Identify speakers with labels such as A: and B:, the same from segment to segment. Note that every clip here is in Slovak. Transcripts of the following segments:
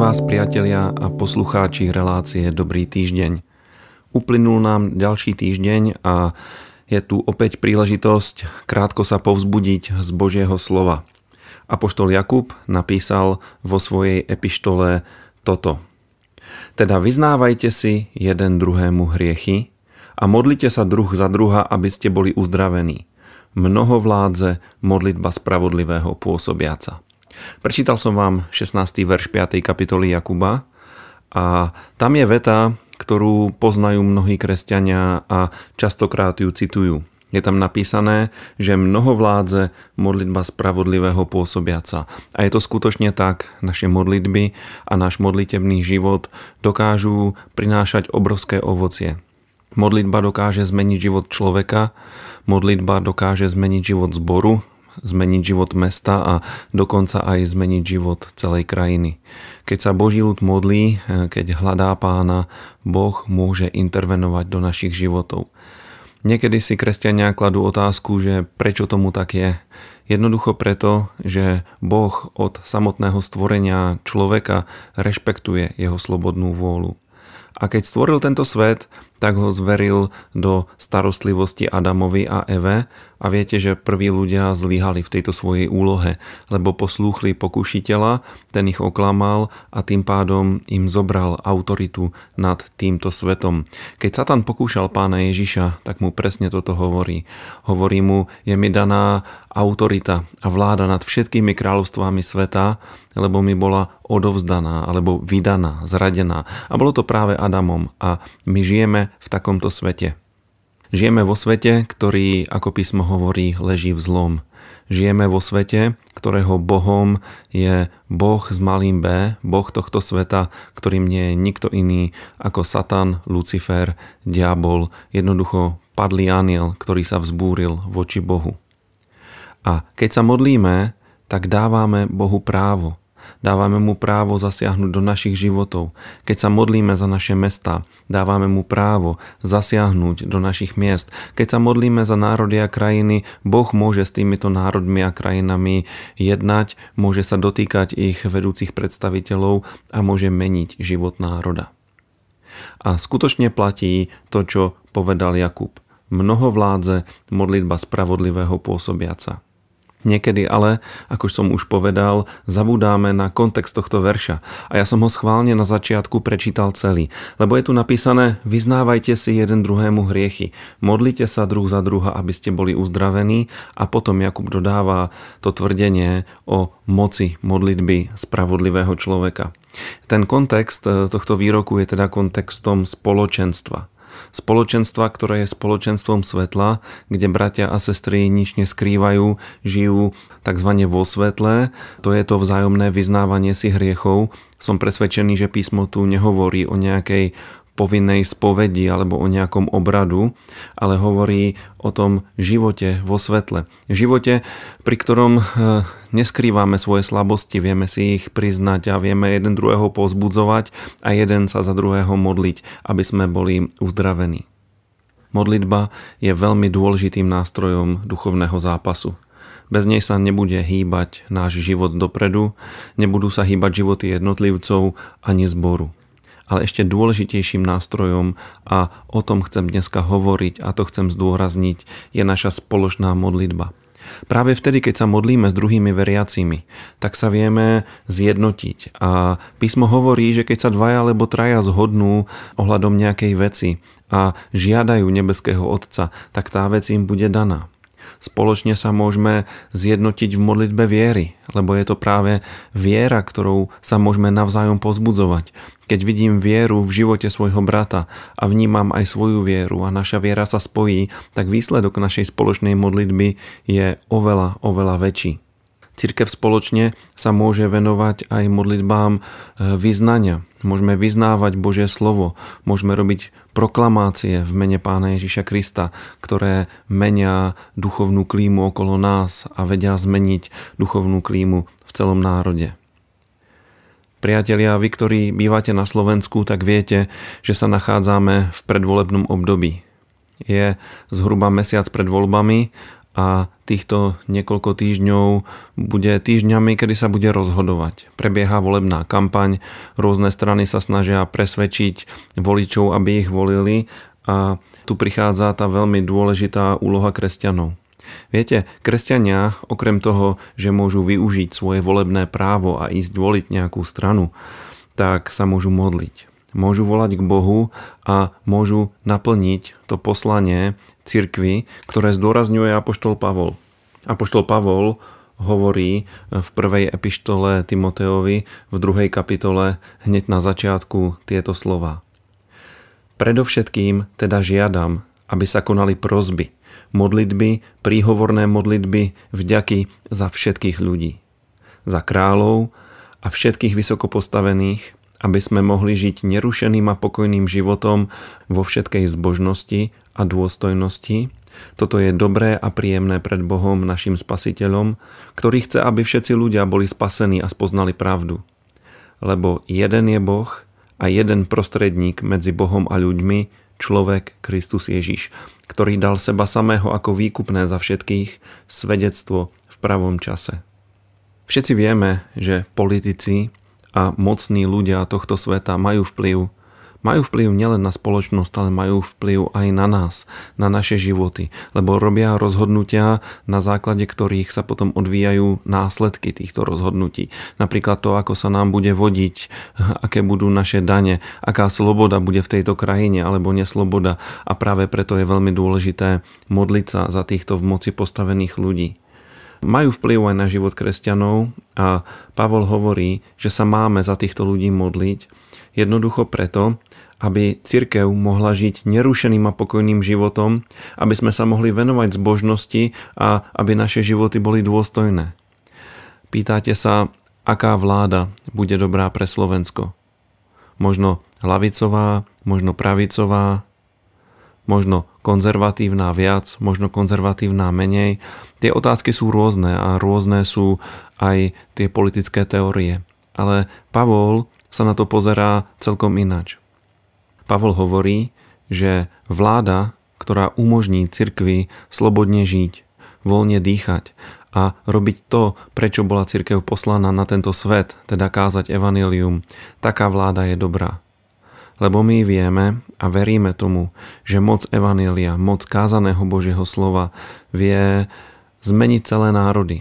A: Vás priatelia a poslucháči relácie Dobrý týždeň. Uplynul nám ďalší týždeň a je tu opäť príležitosť krátko sa povzbudiť z Božieho slova. Apoštol Jakub napísal vo svojej epištole toto. Teda vyznávajte si jeden druhému hriechy a modlite sa druh za druha, aby ste boli uzdravení. Mnoho vládze, modlitba spravodlivého pôsobiaca. Prečítal som vám 16. verš 5. kapitoly Jakuba a tam je veta, ktorú poznajú mnohí kresťania a častokrát ju citujú. Je tam napísané, že mnoho vládze modlitba spravodlivého pôsobiaca. A je to skutočne tak, naše modlitby a náš modlitebný život dokážu prinášať obrovské ovocie. Modlitba dokáže zmeniť život človeka, modlitba dokáže zmeniť život zboru, zmeniť život mesta a dokonca aj zmeniť život celej krajiny. Keď sa Boží ľud modlí, keď hľadá pána, Boh môže intervenovať do našich životov. Niekedy si kresťania kladú otázku, že prečo tomu tak je. Jednoducho preto, že Boh od samotného stvorenia človeka rešpektuje jeho slobodnú vôľu. A keď stvoril tento svet, tak ho zveril do starostlivosti Adamovi a Eve a viete, že prví ľudia zlyhali v tejto svojej úlohe, lebo poslúchli pokušiteľa, ten ich oklamal a tým pádom im zobral autoritu nad týmto svetom. Keď Satan pokúšal pána Ježiša, tak mu presne toto hovorí. Hovorí mu, je mi daná autorita a vláda nad všetkými kráľovstvami sveta, lebo mi bola odovzdaná alebo vydaná, zradená. A bolo to práve Adamom a my žijeme v takomto svete. Žijeme vo svete, ktorý, ako písmo hovorí, leží v zlom. Žijeme vo svete, ktorého Bohom je Boh s malým B, Boh tohto sveta, ktorým nie je nikto iný ako Satan, Lucifer, diabol, jednoducho padlý aniel, ktorý sa vzbúril voči Bohu. A keď sa modlíme, tak dávame Bohu právo, dávame mu právo zasiahnuť do našich životov. Keď sa modlíme za naše mesta, dávame mu právo zasiahnuť do našich miest. Keď sa modlíme za národy a krajiny, Boh môže s týmito národmi a krajinami jednať, môže sa dotýkať ich vedúcich predstaviteľov a môže meniť život národa. A skutočne platí to, čo povedal Jakub. Mnoho vládze, modlitba spravodlivého pôsobiaca. Niekedy ale, ako som už povedal, zabudáme na kontext tohto verša. A ja som ho schválne na začiatku prečítal celý, lebo je tu napísané vyznávajte si jeden druhému hriechy, modlite sa druh za druha, aby ste boli uzdravení. A potom Jakub dodáva to tvrdenie o moci modlitby spravodlivého človeka. Ten kontext eh, tohto výroku je teda kontextom spoločenstva spoločenstva, ktoré je spoločenstvom svetla, kde bratia a sestry nič neskrývajú, žijú tzv. vo svetle, to je to vzájomné vyznávanie si hriechov. Som presvedčený, že písmo tu nehovorí o nejakej povinnej spovedi alebo o nejakom obradu, ale hovorí o tom živote vo svetle. Živote, pri ktorom eh, neskrývame svoje slabosti, vieme si ich priznať a vieme jeden druhého pozbudzovať a jeden sa za druhého modliť, aby sme boli uzdravení. Modlitba je veľmi dôležitým nástrojom duchovného zápasu. Bez nej sa nebude hýbať náš život dopredu, nebudú sa hýbať životy jednotlivcov ani zboru ale ešte dôležitejším nástrojom a o tom chcem dneska hovoriť a to chcem zdôrazniť, je naša spoločná modlitba. Práve vtedy, keď sa modlíme s druhými veriacimi, tak sa vieme zjednotiť. A písmo hovorí, že keď sa dvaja alebo traja zhodnú ohľadom nejakej veci a žiadajú nebeského Otca, tak tá vec im bude daná. Spoločne sa môžeme zjednotiť v modlitbe viery, lebo je to práve viera, ktorou sa môžeme navzájom pozbudzovať. Keď vidím vieru v živote svojho brata a vnímam aj svoju vieru a naša viera sa spojí, tak výsledok našej spoločnej modlitby je oveľa, oveľa väčší. Cirkev spoločne sa môže venovať aj modlitbám e, vyznania. Môžeme vyznávať Božie slovo, môžeme robiť proklamácie v mene Pána Ježiša Krista, ktoré menia duchovnú klímu okolo nás a vedia zmeniť duchovnú klímu v celom národe. Priatelia, vy, ktorí bývate na Slovensku, tak viete, že sa nachádzame v predvolebnom období. Je zhruba mesiac pred voľbami a týchto niekoľko týždňov bude týždňami, kedy sa bude rozhodovať. Prebieha volebná kampaň, rôzne strany sa snažia presvedčiť voličov, aby ich volili a tu prichádza tá veľmi dôležitá úloha kresťanov. Viete, kresťania, okrem toho, že môžu využiť svoje volebné právo a ísť voliť nejakú stranu, tak sa môžu modliť. Môžu volať k Bohu a môžu naplniť to poslanie cirkvi, ktoré zdôrazňuje Apoštol Pavol. Apoštol Pavol hovorí v prvej epištole Timoteovi v druhej kapitole hneď na začiatku tieto slova. Predovšetkým teda žiadam, aby sa konali prozby, modlitby, príhovorné modlitby, vďaky za všetkých ľudí. Za kráľov a všetkých vysokopostavených, aby sme mohli žiť nerušeným a pokojným životom vo všetkej zbožnosti a dôstojnosti. Toto je dobré a príjemné pred Bohom, našim spasiteľom, ktorý chce, aby všetci ľudia boli spasení a spoznali pravdu. Lebo jeden je Boh a jeden prostredník medzi Bohom a ľuďmi, človek Kristus Ježiš, ktorý dal seba samého ako výkupné za všetkých, svedectvo v pravom čase. Všetci vieme, že politici a mocní ľudia tohto sveta majú vplyv. Majú vplyv nielen na spoločnosť, ale majú vplyv aj na nás, na naše životy, lebo robia rozhodnutia, na základe ktorých sa potom odvíjajú následky týchto rozhodnutí. Napríklad to, ako sa nám bude vodiť, aké budú naše dane, aká sloboda bude v tejto krajine alebo nesloboda. A práve preto je veľmi dôležité modliť sa za týchto v moci postavených ľudí majú vplyv aj na život kresťanov a Pavol hovorí, že sa máme za týchto ľudí modliť jednoducho preto, aby cirkev mohla žiť nerušeným a pokojným životom, aby sme sa mohli venovať zbožnosti a aby naše životy boli dôstojné. Pýtate sa, aká vláda bude dobrá pre Slovensko. Možno lavicová, možno pravicová, možno konzervatívna viac, možno konzervatívna menej. Tie otázky sú rôzne a rôzne sú aj tie politické teórie. Ale Pavol sa na to pozerá celkom inač. Pavol hovorí, že vláda, ktorá umožní cirkvi slobodne žiť, voľne dýchať a robiť to, prečo bola cirkev poslaná na tento svet, teda kázať evanilium, taká vláda je dobrá. Lebo my vieme a veríme tomu, že moc Evanília, moc kázaného Božieho slova vie zmeniť celé národy.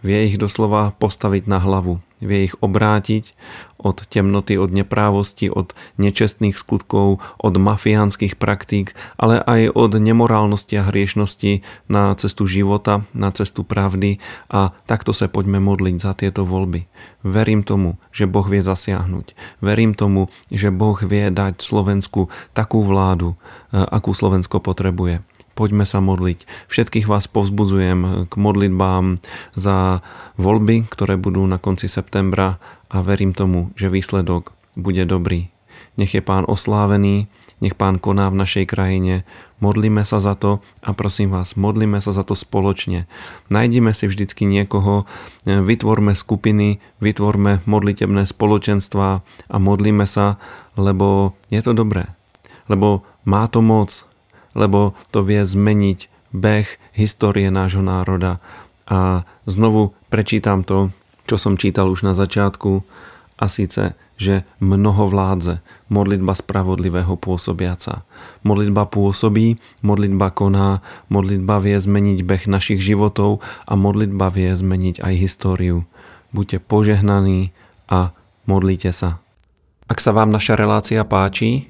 A: Vie ich doslova postaviť na hlavu. Vie ich obrátiť od temnoty, od neprávosti, od nečestných skutkov, od mafiánskych praktík, ale aj od nemorálnosti a hriešnosti na cestu života, na cestu pravdy a takto sa poďme modliť za tieto voľby. Verím tomu, že Boh vie zasiahnuť. Verím tomu, že Boh vie dať Slovensku takú vládu, eh, akú Slovensko potrebuje poďme sa modliť. Všetkých vás povzbudzujem k modlitbám za voľby, ktoré budú na konci septembra a verím tomu, že výsledok bude dobrý. Nech je pán oslávený, nech pán koná v našej krajine. Modlíme sa za to a prosím vás, modlíme sa za to spoločne. Najdime si vždycky niekoho, vytvorme skupiny, vytvorme modlitebné spoločenstva a modlíme sa, lebo je to dobré. Lebo má to moc, lebo to vie zmeniť beh histórie nášho národa. A znovu prečítam to, čo som čítal už na začiatku, a síce, že mnoho vládze, modlitba spravodlivého pôsobiaca. Modlitba pôsobí, modlitba koná, modlitba vie zmeniť beh našich životov a modlitba vie zmeniť aj históriu. Buďte požehnaní a modlite sa. Ak sa vám naša relácia páči,